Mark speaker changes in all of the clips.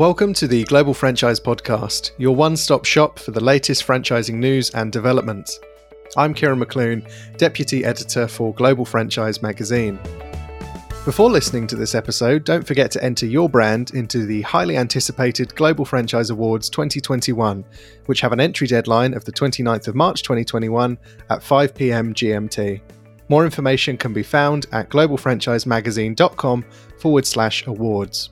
Speaker 1: Welcome to the Global Franchise Podcast, your one stop shop for the latest franchising news and developments. I'm Kieran McClune, Deputy Editor for Global Franchise Magazine. Before listening to this episode, don't forget to enter your brand into the highly anticipated Global Franchise Awards 2021, which have an entry deadline of the 29th of March 2021 at 5 pm GMT. More information can be found at globalfranchisemagazine.com forward slash awards.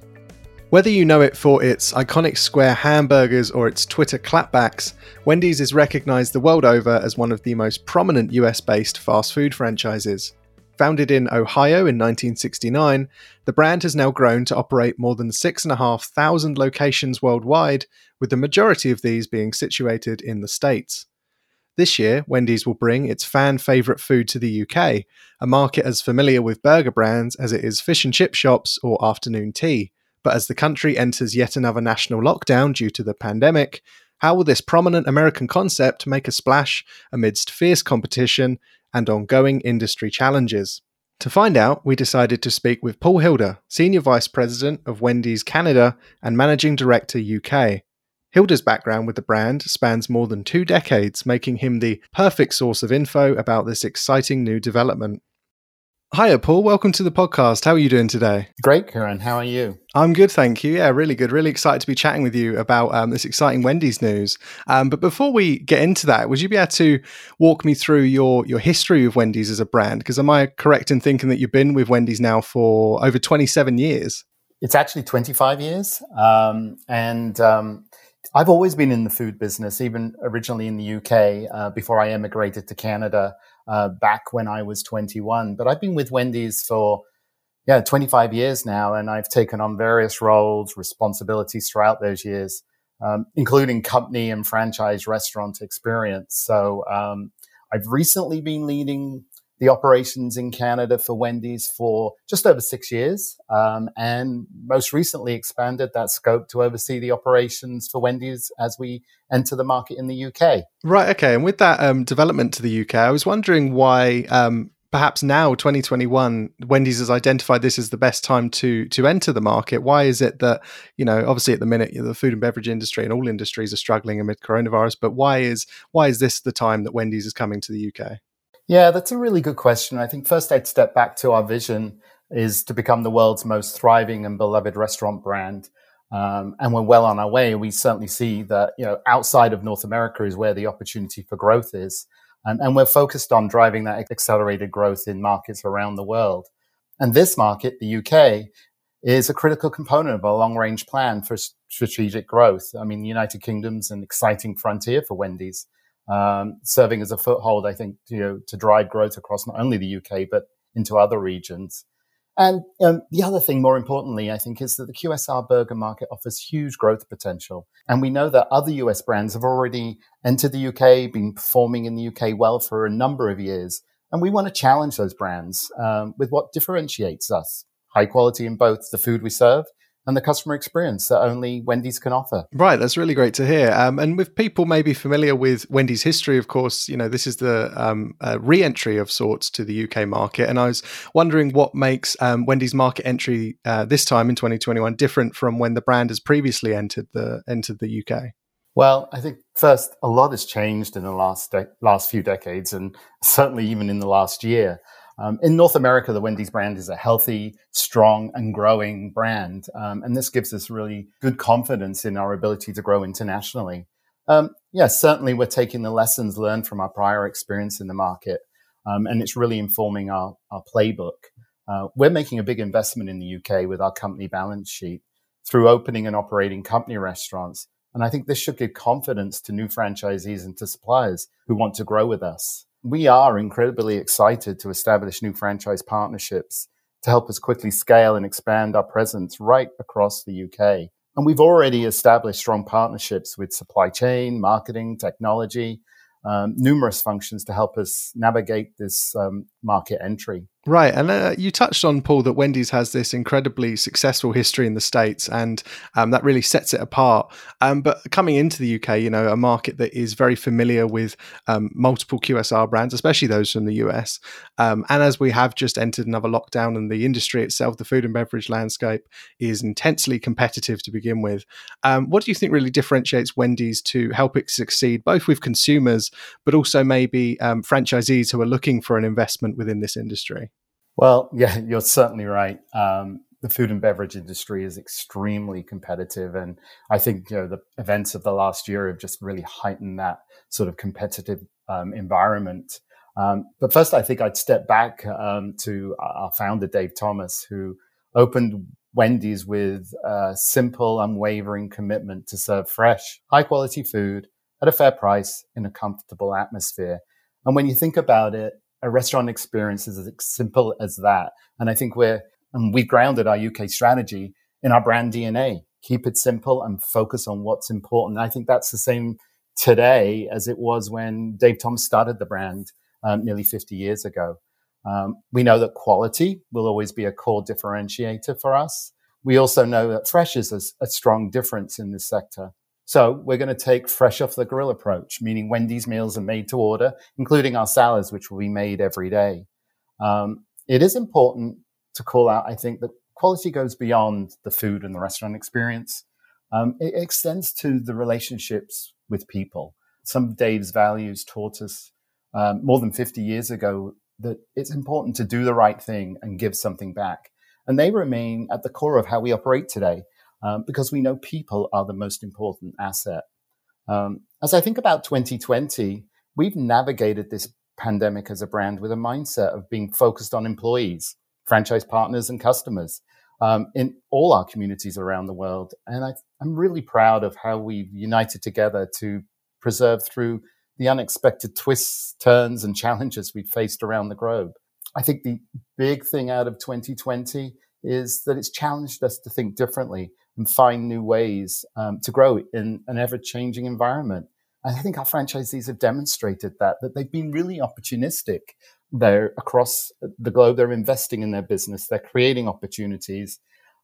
Speaker 1: Whether you know it for its iconic square hamburgers or its Twitter clapbacks, Wendy's is recognized the world over as one of the most prominent US based fast food franchises. Founded in Ohio in 1969, the brand has now grown to operate more than 6,500 locations worldwide, with the majority of these being situated in the States. This year, Wendy's will bring its fan favourite food to the UK, a market as familiar with burger brands as it is fish and chip shops or afternoon tea. But as the country enters yet another national lockdown due to the pandemic, how will this prominent American concept make a splash amidst fierce competition and ongoing industry challenges? To find out, we decided to speak with Paul Hilder, Senior Vice President of Wendy's Canada and Managing Director UK. Hilder's background with the brand spans more than two decades, making him the perfect source of info about this exciting new development. Hiya, Paul. Welcome to the podcast. How are you doing today?
Speaker 2: Great, Karen. How are you?
Speaker 1: I'm good, thank you. Yeah, really good. Really excited to be chatting with you about um, this exciting Wendy's news. Um, but before we get into that, would you be able to walk me through your your history with Wendy's as a brand? Because am I correct in thinking that you've been with Wendy's now for over 27 years?
Speaker 2: It's actually 25 years, um, and um, I've always been in the food business, even originally in the UK uh, before I emigrated to Canada uh, back when I was 21. But I've been with Wendy's for yeah 25 years now, and I've taken on various roles, responsibilities throughout those years, um, including company and franchise restaurant experience. So um, I've recently been leading the operations in Canada for Wendy's for just over six years, um, and most recently expanded that scope to oversee the operations for Wendy's as we enter the market in the UK.
Speaker 1: Right. Okay. And with that um, development to the UK, I was wondering why. Um, perhaps now, 2021, Wendy's has identified this as the best time to to enter the market. Why is it that you know, obviously at the minute, the food and beverage industry and all industries are struggling amid coronavirus, but why is why is this the time that Wendy's is coming to the UK?
Speaker 2: Yeah, that's a really good question. I think first I'd step back to our vision is to become the world's most thriving and beloved restaurant brand. Um, and we're well on our way. We certainly see that, you know, outside of North America is where the opportunity for growth is. And, and we're focused on driving that accelerated growth in markets around the world. And this market, the UK, is a critical component of a long range plan for strategic growth. I mean, the United Kingdom's an exciting frontier for Wendy's um, serving as a foothold, I think, you know, to drive growth across not only the UK, but into other regions. And um, the other thing, more importantly, I think, is that the QSR burger market offers huge growth potential. And we know that other US brands have already entered the UK, been performing in the UK well for a number of years. And we want to challenge those brands um, with what differentiates us high quality in both the food we serve and the customer experience that only Wendy's can offer.
Speaker 1: Right, that's really great to hear. Um, and with people maybe familiar with Wendy's history, of course, you know this is the um, uh, re-entry of sorts to the UK market, and I was wondering what makes um, Wendy's market entry uh, this time in 2021 different from when the brand has previously entered the entered the UK.
Speaker 2: Well, I think first a lot has changed in the last de- last few decades, and certainly even in the last year. Um, in North America, the Wendy's brand is a healthy, strong, and growing brand. Um, and this gives us really good confidence in our ability to grow internationally. Um, yes, yeah, certainly we're taking the lessons learned from our prior experience in the market, um, and it's really informing our, our playbook. Uh, we're making a big investment in the UK with our company balance sheet through opening and operating company restaurants. And I think this should give confidence to new franchisees and to suppliers who want to grow with us we are incredibly excited to establish new franchise partnerships to help us quickly scale and expand our presence right across the UK. And we've already established strong partnerships with supply chain, marketing, technology, um, numerous functions to help us navigate this um, market entry.
Speaker 1: Right. And uh, you touched on, Paul, that Wendy's has this incredibly successful history in the States, and um, that really sets it apart. Um, but coming into the UK, you know, a market that is very familiar with um, multiple QSR brands, especially those from the US. Um, and as we have just entered another lockdown, and the industry itself, the food and beverage landscape, is intensely competitive to begin with. Um, what do you think really differentiates Wendy's to help it succeed, both with consumers, but also maybe um, franchisees who are looking for an investment within this industry?
Speaker 2: Well, yeah, you're certainly right. Um, the food and beverage industry is extremely competitive, and I think you know the events of the last year have just really heightened that sort of competitive um, environment. Um, but first, I think I'd step back um, to our founder Dave Thomas, who opened Wendy's with a simple, unwavering commitment to serve fresh, high quality food at a fair price in a comfortable atmosphere. And when you think about it, a restaurant experience is as simple as that. And I think we're, and we've grounded our UK strategy in our brand DNA. Keep it simple and focus on what's important. I think that's the same today as it was when Dave Thomas started the brand um, nearly 50 years ago. Um, we know that quality will always be a core differentiator for us. We also know that fresh is a, a strong difference in this sector. So we're going to take fresh off the grill approach, meaning Wendy's meals are made to order, including our salads, which will be made every day. Um, it is important to call out, I think, that quality goes beyond the food and the restaurant experience. Um, it extends to the relationships with people. Some of Dave's values taught us um, more than 50 years ago that it's important to do the right thing and give something back. And they remain at the core of how we operate today um, because we know people are the most important asset. Um, as I think about 2020, we've navigated this pandemic as a brand with a mindset of being focused on employees, franchise partners, and customers um, in all our communities around the world. And I, I'm really proud of how we've united together to preserve through the unexpected twists, turns, and challenges we've faced around the globe. I think the big thing out of 2020 is that it's challenged us to think differently and find new ways um, to grow in an ever changing environment. And I think our franchisees have demonstrated that, that they've been really opportunistic. They're across the globe, they're investing in their business, they're creating opportunities,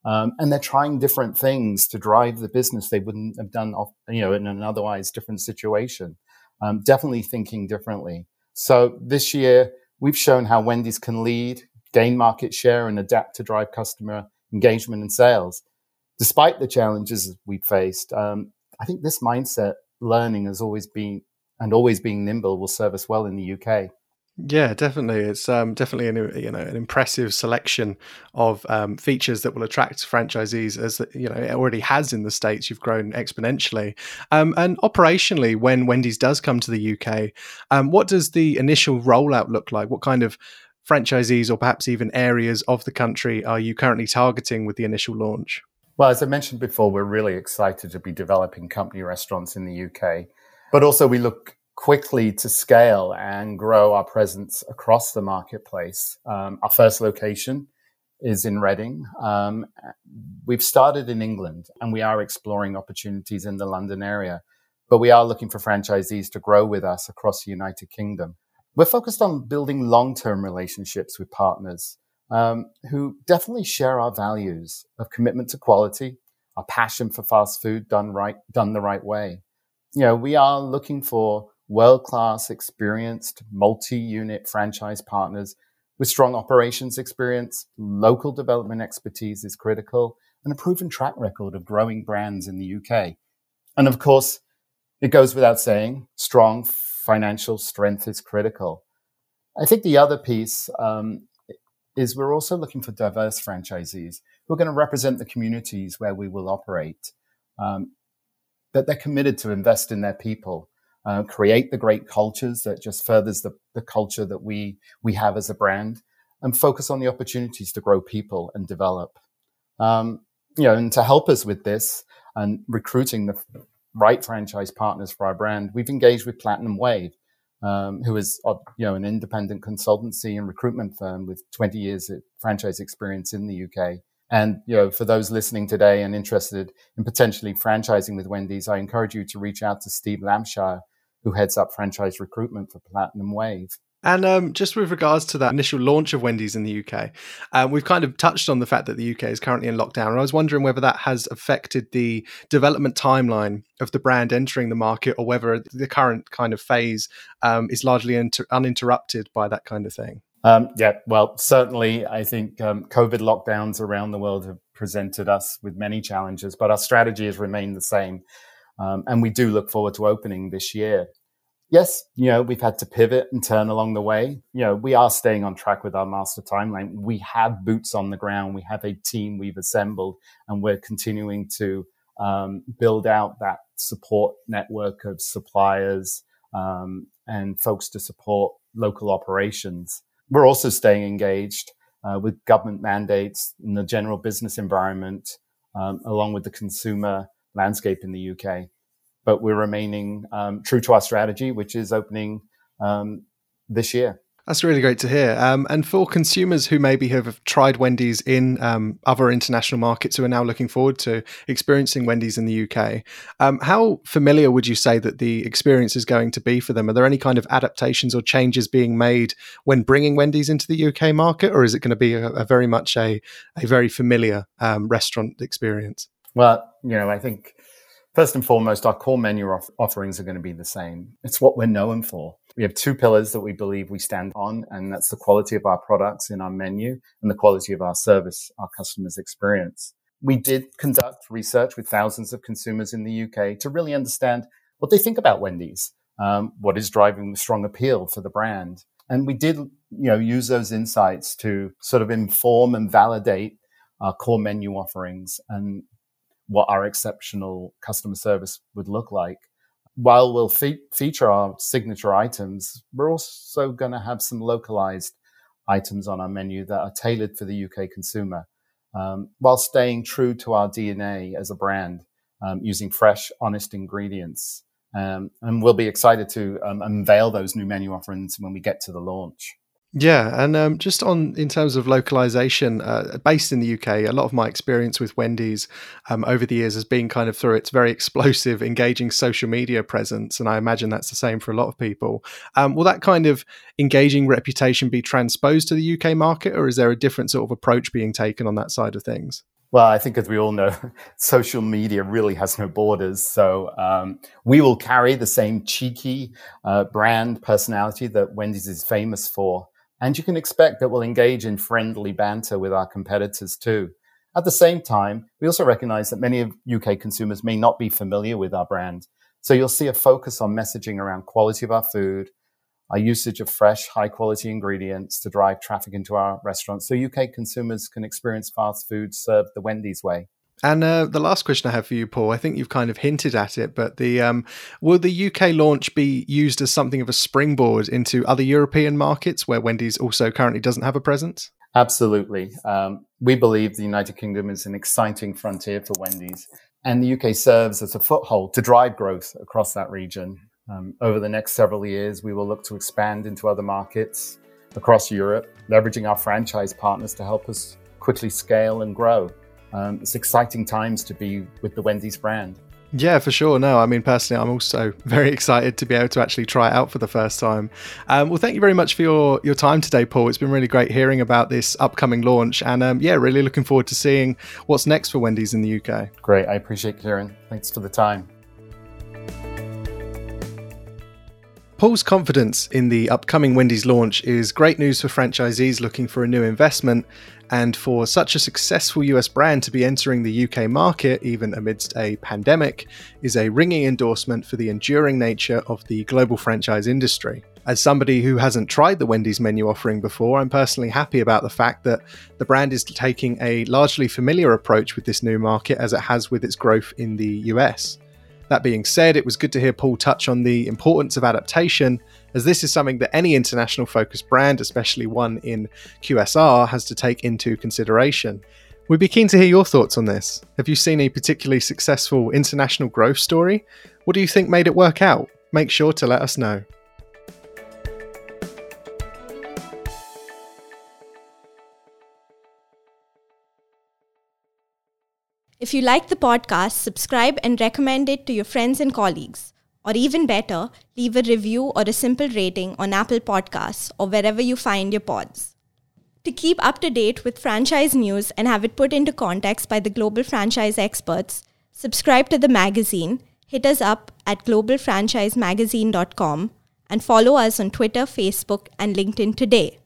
Speaker 2: um, and they're trying different things to drive the business they wouldn't have done, off, you know, in an otherwise different situation. Um, definitely thinking differently. So this year, we've shown how Wendy's can lead, gain market share, and adapt to drive customer engagement and sales despite the challenges we've faced, um, I think this mindset learning has always been and always being nimble will serve us well in the UK.
Speaker 1: Yeah, definitely. It's um, definitely an you know an impressive selection of um, features that will attract franchisees, as you know it already has in the states. You've grown exponentially, um, and operationally, when Wendy's does come to the UK, um, what does the initial rollout look like? What kind of franchisees, or perhaps even areas of the country, are you currently targeting with the initial launch?
Speaker 2: Well, as I mentioned before, we're really excited to be developing company restaurants in the UK, but also we look quickly to scale and grow our presence across the marketplace. Um, our first location is in Reading. Um, we've started in England and we are exploring opportunities in the London area, but we are looking for franchisees to grow with us across the United Kingdom. We're focused on building long-term relationships with partners um, who definitely share our values of commitment to quality, our passion for fast food done right, done the right way. You know, we are looking for world-class, experienced, multi-unit franchise partners with strong operations experience, local development expertise is critical, and a proven track record of growing brands in the UK. And of course, it goes without saying, strong financial strength is critical. I think the other piece um, is we're also looking for diverse franchisees who are going to represent the communities where we will operate, um, that they're committed to invest in their people, uh, create the great cultures that just furthers the, the culture that we, we have as a brand, and focus on the opportunities to grow people and develop. Um, you know, and to help us with this and recruiting the right franchise partners for our brand, we've engaged with Platinum Wave, um, who is uh, you know an independent consultancy and recruitment firm with 20 years of franchise experience in the UK. And you know, for those listening today and interested in potentially franchising with Wendy's, I encourage you to reach out to Steve Lampshire, who heads up franchise recruitment for Platinum Wave.
Speaker 1: And um, just with regards to that initial launch of Wendy's in the UK, um, we've kind of touched on the fact that the UK is currently in lockdown. And I was wondering whether that has affected the development timeline of the brand entering the market or whether the current kind of phase um, is largely inter- uninterrupted by that kind of thing.
Speaker 2: Um, yeah, well, certainly, I think um, COVID lockdowns around the world have presented us with many challenges, but our strategy has remained the same. Um, and we do look forward to opening this year yes, you know, we've had to pivot and turn along the way. You know, we are staying on track with our master timeline. We have boots on the ground. We have a team we've assembled and we're continuing to um, build out that support network of suppliers um, and folks to support local operations. We're also staying engaged uh, with government mandates in the general business environment, um, along with the consumer landscape in the UK but we're remaining um, true to our strategy, which is opening um, this year.
Speaker 1: That's really great to hear. Um, and for consumers who maybe have tried Wendy's in um, other international markets who are now looking forward to experiencing Wendy's in the UK, um, how familiar would you say that the experience is going to be for them? Are there any kind of adaptations or changes being made when bringing Wendy's into the UK market, or is it going to be a, a very much a, a very familiar um, restaurant experience?
Speaker 2: Well, you know, I think First and foremost, our core menu off- offerings are going to be the same. It's what we're known for. We have two pillars that we believe we stand on, and that's the quality of our products in our menu and the quality of our service, our customers' experience. We did conduct research with thousands of consumers in the UK to really understand what they think about Wendy's, um, what is driving the strong appeal for the brand. And we did, you know, use those insights to sort of inform and validate our core menu offerings and what our exceptional customer service would look like. While we'll fe- feature our signature items, we're also going to have some localized items on our menu that are tailored for the UK consumer, um, while staying true to our DNA as a brand, um, using fresh, honest ingredients. Um, and we'll be excited to um, unveil those new menu offerings when we get to the launch.
Speaker 1: Yeah, and um, just on in terms of localization, uh, based in the UK, a lot of my experience with Wendy's um, over the years has been kind of through its very explosive, engaging social media presence, and I imagine that's the same for a lot of people. Um, will that kind of engaging reputation be transposed to the UK market, or is there a different sort of approach being taken on that side of things?
Speaker 2: Well, I think as we all know, social media really has no borders. So um, we will carry the same cheeky uh, brand personality that Wendy's is famous for and you can expect that we'll engage in friendly banter with our competitors too. At the same time, we also recognize that many of UK consumers may not be familiar with our brand. So you'll see a focus on messaging around quality of our food, our usage of fresh, high quality ingredients to drive traffic into our restaurants so UK consumers can experience fast food served the Wendy's way.
Speaker 1: And uh, the last question I have for you, Paul, I think you've kind of hinted at it, but the um, will the UK launch be used as something of a springboard into other European markets where Wendy's also currently doesn't have a presence?
Speaker 2: Absolutely. Um, we believe the United Kingdom is an exciting frontier for Wendy's, and the UK serves as a foothold to drive growth across that region. Um, over the next several years, we will look to expand into other markets across Europe, leveraging our franchise partners to help us quickly scale and grow um, it's exciting times to be with the Wendy's brand.
Speaker 1: Yeah, for sure. No, I mean, personally, I'm also very excited to be able to actually try it out for the first time. Um, well, thank you very much for your, your time today, Paul. It's been really great hearing about this upcoming launch. And um, yeah, really looking forward to seeing what's next for Wendy's in the UK.
Speaker 2: Great. I appreciate Kieran. Thanks for the time.
Speaker 1: Paul's confidence in the upcoming Wendy's launch is great news for franchisees looking for a new investment, and for such a successful US brand to be entering the UK market, even amidst a pandemic, is a ringing endorsement for the enduring nature of the global franchise industry. As somebody who hasn't tried the Wendy's menu offering before, I'm personally happy about the fact that the brand is taking a largely familiar approach with this new market as it has with its growth in the US. That being said, it was good to hear Paul touch on the importance of adaptation, as this is something that any international focused brand, especially one in QSR, has to take into consideration. We'd be keen to hear your thoughts on this. Have you seen a particularly successful international growth story? What do you think made it work out? Make sure to let us know.
Speaker 3: If you like the podcast, subscribe and recommend it to your friends and colleagues. Or even better, leave a review or a simple rating on Apple Podcasts or wherever you find your pods. To keep up to date with franchise news and have it put into context by the global franchise experts, subscribe to the magazine, hit us up at globalfranchisemagazine.com, and follow us on Twitter, Facebook, and LinkedIn today.